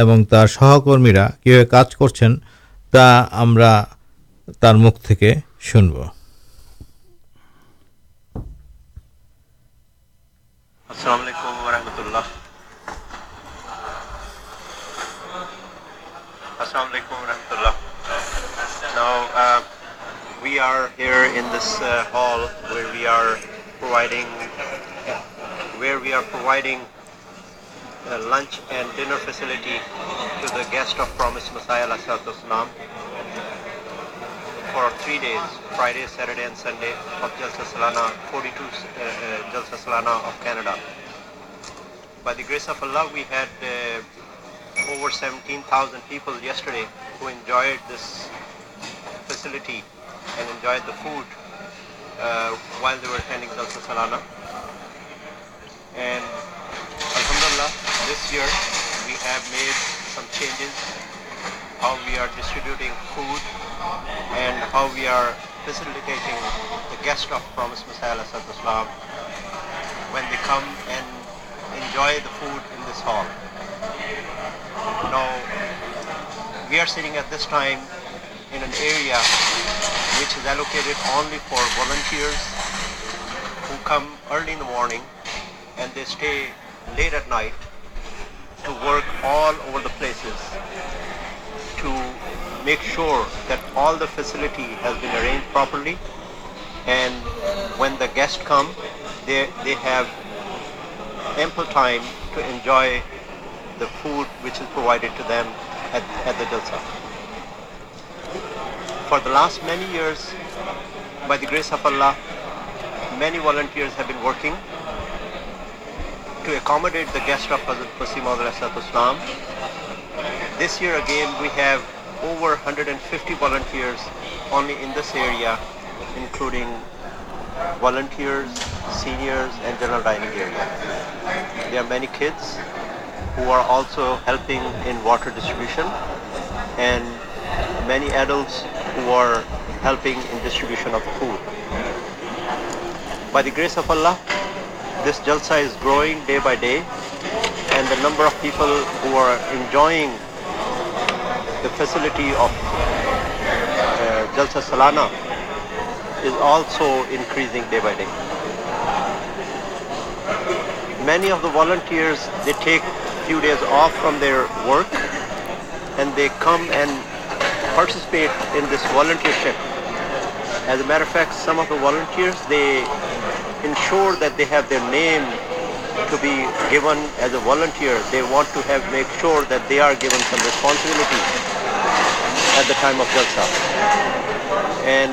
ویر we آرائیڈنگ lunch and dinner facilities promise مساطل for three days Friday Saturday and Sunday by the grace of الڈ over seventeen thousand people yes today this facility and enjoy الحمد للہ this year we have made some changes how we are distributing food and how we are facility guest of promise مسائل when they come and enjoy the food in this hall we are seeing at this time in an area which is allocated only for volunteers who come early in the morning and they stay late at night to work all over the places to make sure that all the facility has been arranged properly, and when the guests come they have ample time to enjoy the food which is provided to them at the Jalsa. For the last many years by the great سف اللہ many volunteer he working to accommodate the guest of پسماس Islam this year again we have over hundred and fifty volunteers only in this area including volunteers seniors and general dining area they are many kids who are also helping in water distribution and many adults who are helping in distribution of food. By the grace of Allah, this Jalsa is growing day by day, and the number of people who are enjoying the facility of uh, Jalsa Salana is also increasing day by day. Many of the volunteers, they take a few days off from their work and they come and participate in this volunteership. As a matter of fact, some of the volunteers, they ensure that they have their name to be given as a volunteer. They want to have make sure that they are given some responsibility at the time of Jalsa. And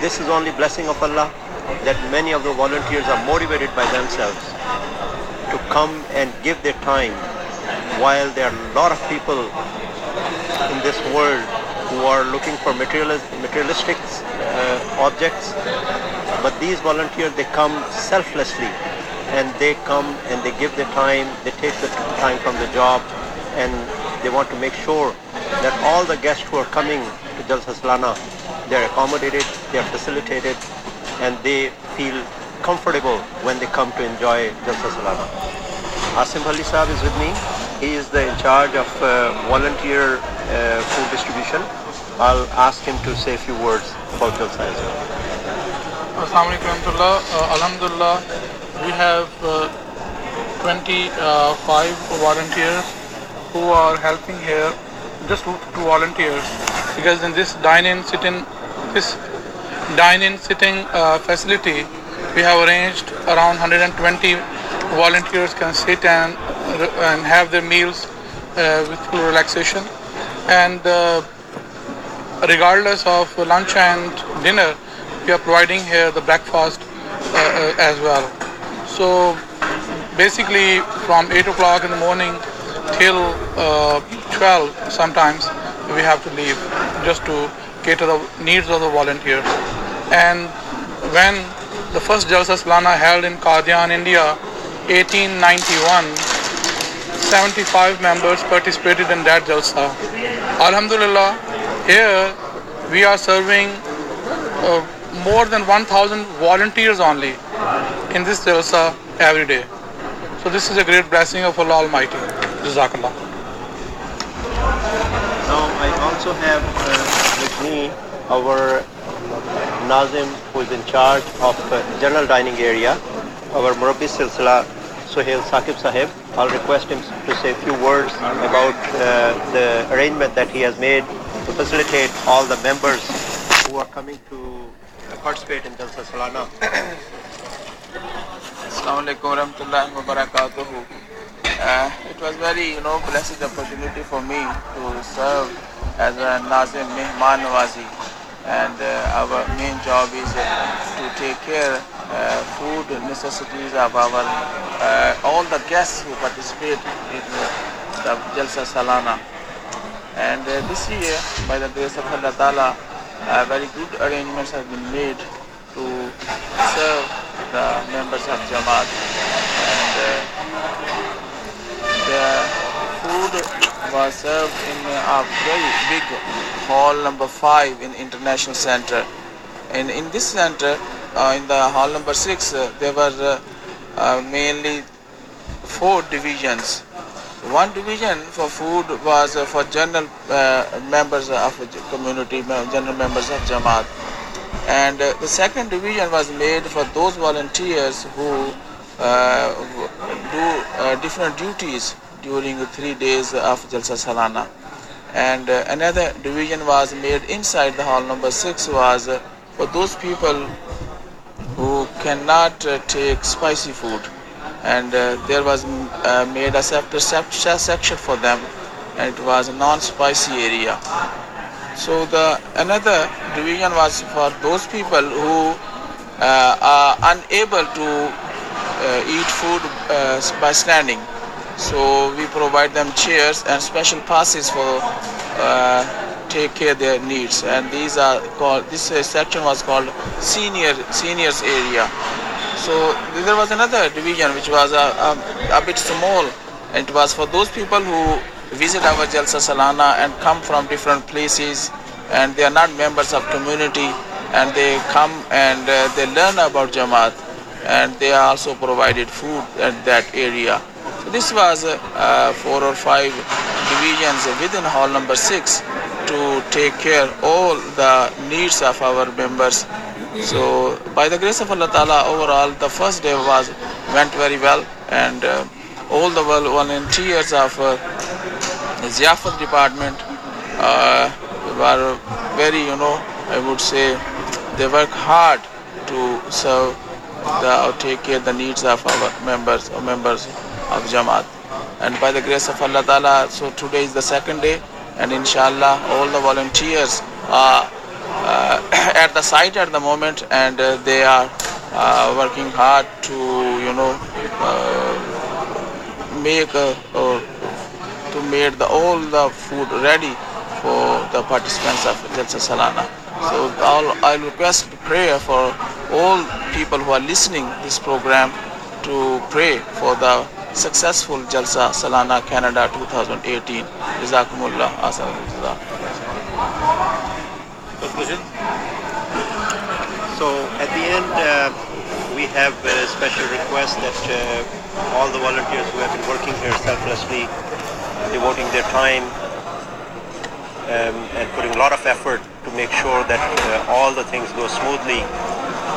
this is only blessing of Allah, that many of the volunteers are motivated by themselves to come and give their time, while there are a lot of people in this world who are looking for material materialistic objects ب these والئر they come selflessly come and they گی job and they want to make sure that all the guest سے feel comfortable when they come to enjoy جلد سے Asif Ali Sahib is وڈنی has the incharge آفنٹ السلام علیکم الحمد للہ ویوینٹی we have arranged hundred and twenty Volunteers can sit and have their meals uh, with full relaxation, and uh, regardless of lunch and dinner, we are providing here the breakfast uh, as well. So basically from 8 o'clock in the morning till 12 sometimes we have to leave just to cater the needs of the volunteers. And when the first Jalsa Salana held in Qadian, India, more than one thousand والئرز only in this day this is a greeting جزاک اللہ مربی سلسلہ ورحمۃ اللہ وبرکاتہ مہمان نوازی and main job is to take care فوڈسٹیز of آلسٹ سالانہ اینڈ آف اللہ تعالیٰ very good arrangement made to serve the members of جمع Food was served in uh, a very big hall number 5 in International Center. And in this center, uh, in the hall number 6, uh, there were mainly 4 divisions. One division for food was for general members of community, general members of Jamaat. And the second division was made for those volunteers who do different duties during 3 days of Jalsa Salana. And uh, another division was made inside the hall. Number 6 was uh, for those people who cannot uh, take spicy food, and there was made a separate section for them, and it was a non-spicy area. So the another division was for those people who are unable to eat food by standing. So we provide them chairs and special passes for take care their needs and these order this section was call senior وازیژ mall was for those people who visit our Jalsa Salana and come from different places and they are not members of community and they come and they learn about Jamaat and they are also provided food and that area this was four or five divisions with in hall number six to take care all the needs of our members so by the grace of اللہ تعالیٰ over all the first day was went very well and all the one and years of Ziyafat department very you know would say they work hard to serve take care the needs of our members members of Jamaat and by the great of اللہ تعالیٰ so today is the second day and ان شاء اللہ all the volunteers at the site at the moment and they are working hard to you know to meet the all the food ready for the participants all people who listening this programme to pray for the successful Jalsa Salana Canada 2018 جزاکم اللہ آسان So at the end, uh, we have a special request that uh, all the volunteers who have been working here selflessly, devoting their time um, and putting a lot of effort to make sure that uh, all the things go smoothly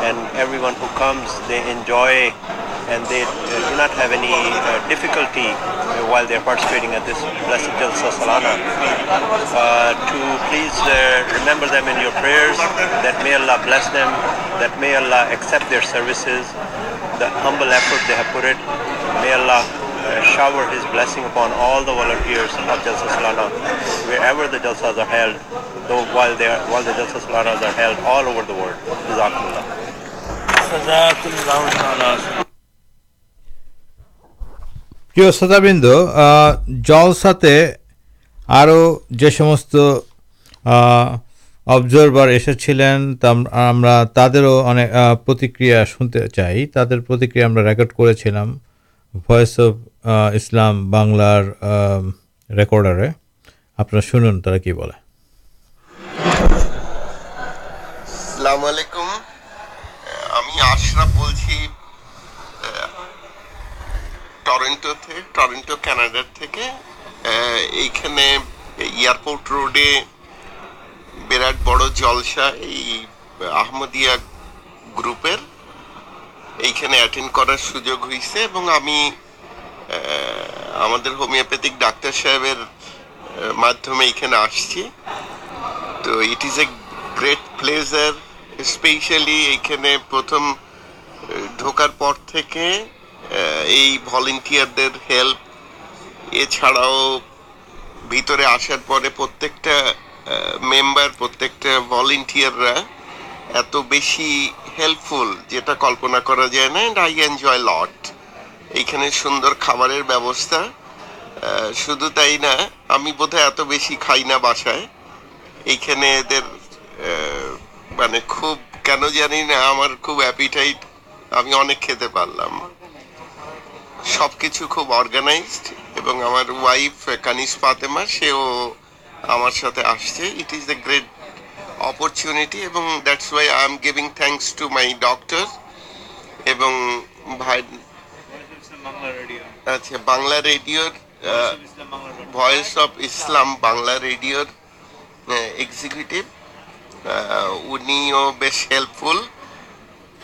and everyone who comes, they enjoy and they do not ہیلٹی please remember them in your prayers that may Allah bless them that may Allah accept their services shower his blessing upon all داٹھ بند جل سرو جیسمس observe ہمتکر سنتے چاہیے ترتریاں record کرسلام بنارے آپ کی بول ٹرنٹو ٹرنٹو کاناڈار airport روڈے brought بڑسا یہ آمدیا گروپر یہ سوجو ہم ڈاکٹر صاحب یہ as is a great pleasure special یہ تھم ڈوکار پر یہ ہلپ یہ چاڑا بھی آسار پہ پریکٹا ممبر پر ایت بسل جلپنا کرا جائے آئی ایٹ یہ سوندر خبر شدھ تا ہمیں بوہے ات بس کئی باسائن میری خوب کن جانا ہمارے خوب ہائیٹ ہمیں اکتے پال سب کچھ خوب ارگانائز ہمارف کنس فاطمہ آسے اٹ از د گریٹ اپنی دائ I am give thus to my doctor اچھا بنلا ریڈیو ریڈیو ایکزیکیوٹی انس ہیلپفل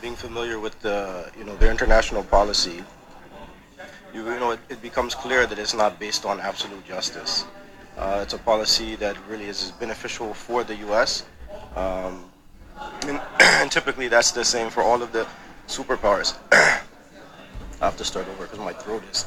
بیگ few with you know international policy you you know it becomes clear this not based on absolute justice policy دلیز beneficial for the U S دار all of the support my through this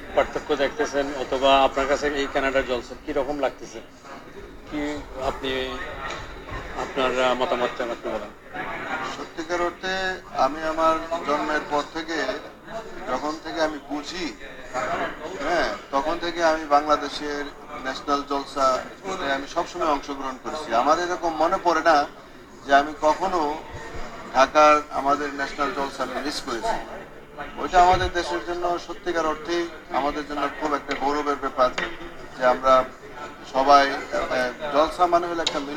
national من پڑے نا کھو ڈھاکار ستر اردو ہمارا سب سے آرتکم یہ سب چیز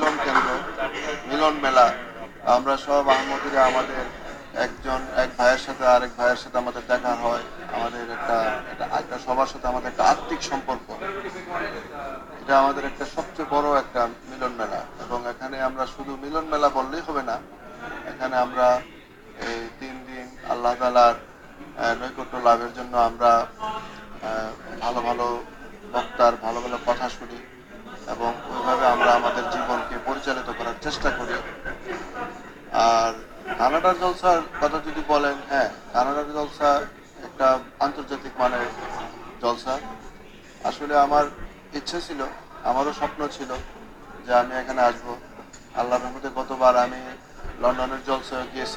بڑا ملن ملا سلن ملا بولے تین دن آلہ تعالیٰ نیپٹ لوگ بال بکار کتا سنی اوا جیون کے پریچالت کرار چا کرڈار جلسہ کتا جی ہاں کاناڈا جلسہ ایک آنرجات آسلے ہمارا چل ہمارے سپن چل جا ہمیں اکنے آسب اللہ مدد گت بار لنڈن جلسے گیس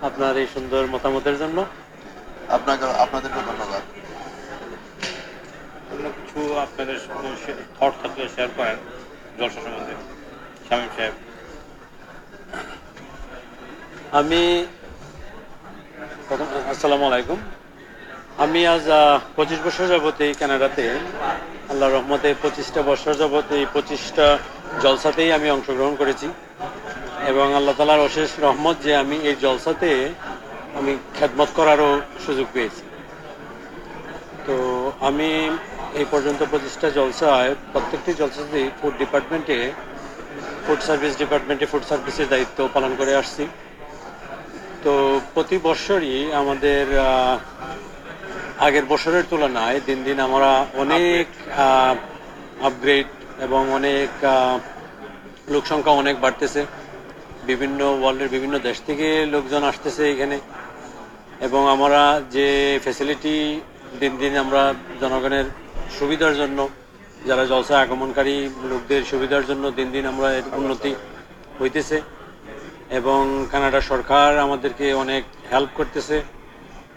مت مطلب السلام علیکم ہمیں آج پچیس بچے کاناڈا اللہ رحمت پچیس پچیستا اورلہ تعالشیش رحمت جو ہمیں یہ جلسہ ہمیں خدمت کرار سوجو پے تو یہ پنچا جلسا پرت فوڈ ڈیپارٹمنٹ فاروس ڈیپارٹمنٹ فاروسر دائت پالن آسم تو ہم آگے بچر تلن دن دن ہمارا انک آپ گےڈ لوکس بڑھتے سے وارلڈ کے لوک آستے سے یہاں جی فیسلٹی دن دن ہمارے جا جلس آگمن لوک سویدھار دن ہمارے انتی ہوئیسے کاناڈا سرکار ہم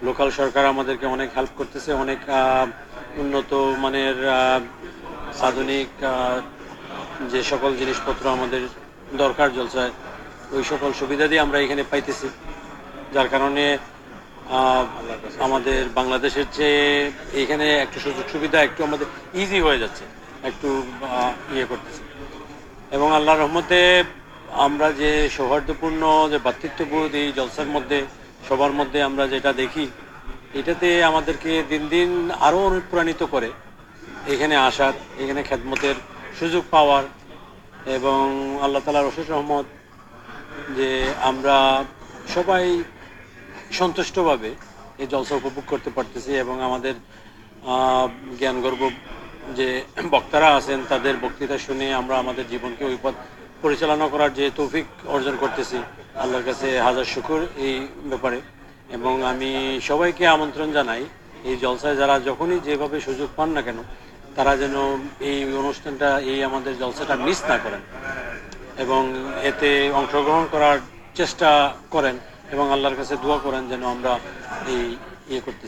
لوکل سرکار ہم آدھے جی سک جنس پتر ہمارے درکار جلسہ وہ سکل سویدھا دے ہم یہ پائیس جارے ہم چیز یہ ایک سوجک سویدھا ایکزی ہو جا یہ کرتے اللہ رحمدے ہم سوہاردہ بات بھوت جلسر مدد سب مدد جا دیکھی یہ دن دن آو انا کر یہ آسار یہ خدمت سوجک پاؤ اللہ تعالی رسد رحمت سب سنت بھا جلسا اپنے پڑتےسان گرو جو بکارا آدھے بکتا شن جیچالنا کرفک ارجن کرتےسے اللہ کا ہزار شکر یہ باپی سب کے آمن جائی جلسہ جارا جہنی جیب سوجو پان نا کن ترا جن یہ انوشان مس نہ کر یہ اہن کرار چا کر دعا کر جا کرتے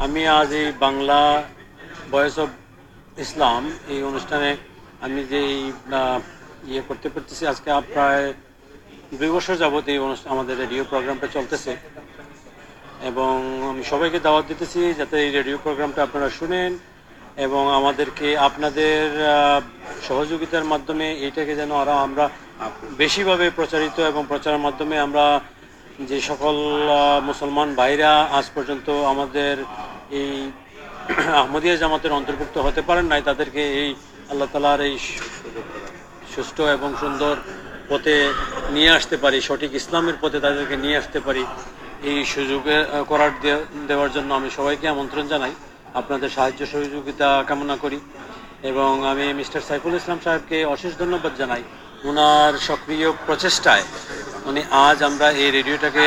ہمیں آج یہ بنلا وس اف اسلام یہ انوشان آج کے پرائس جابت یہ ریڈیو پروگرام چلتے سے سبھی کے داوت دیتے چیزیں جاتے ریڈیو پروگرام آپ شنین آپ سہجارے یہاں ہم بہت پرچارت اور پرچار مدمے ہم سکل مسلمان بھائی آج پنت ہم جامات اتربک ہوتے پڑے نائ تاک اللہ تالار سو سوندر پتے نہیں آستے پھر سٹک اسلام پتے تاکے نہیں آستے پڑی یہ سوجو کرار دیارے سب کے آمن جائیں আপনাদের সাহায্য সহযোগিতা কামনা করি এবং আমি মিস্টার সাইফুল ইসলাম সাহেবকে অশেষ ধন্যবাদ জানাই ওনার সক্রিয় প্রচেষ্টায় উনি আজ আমরা এই রেডিওটাকে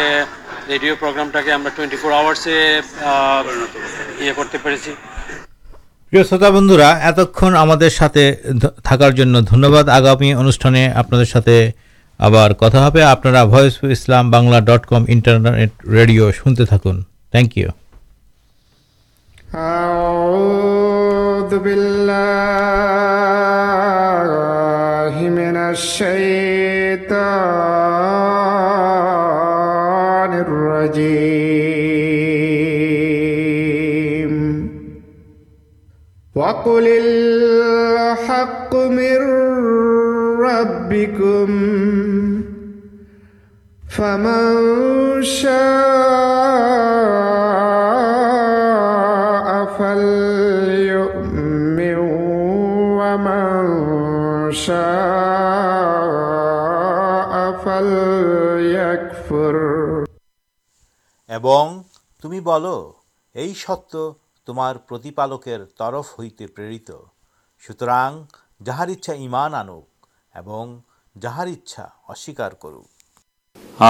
রেডিও প্রোগ্রামটাকে আমরা টোয়েন্টি ফোর আওয়ার্সে ইয়ে করতে পেরেছি প্রিয় শ্রোতা বন্ধুরা এতক্ষণ আমাদের সাথে থাকার জন্য ধন্যবাদ আগামী অনুষ্ঠানে আপনাদের সাথে আবার কথা হবে আপনারা voice Islam Bangla dot com internet radio শুনতে থাকুন থ্যাংক ইউ أعوذ بالله من الشيطان الرجيم وقل الحق من ربكم فمن شاء تمی بول یہ ست تمارتی ترف ہوئی پرت سوتر جہار انچا ایمان آنکار انچا اسکار کرک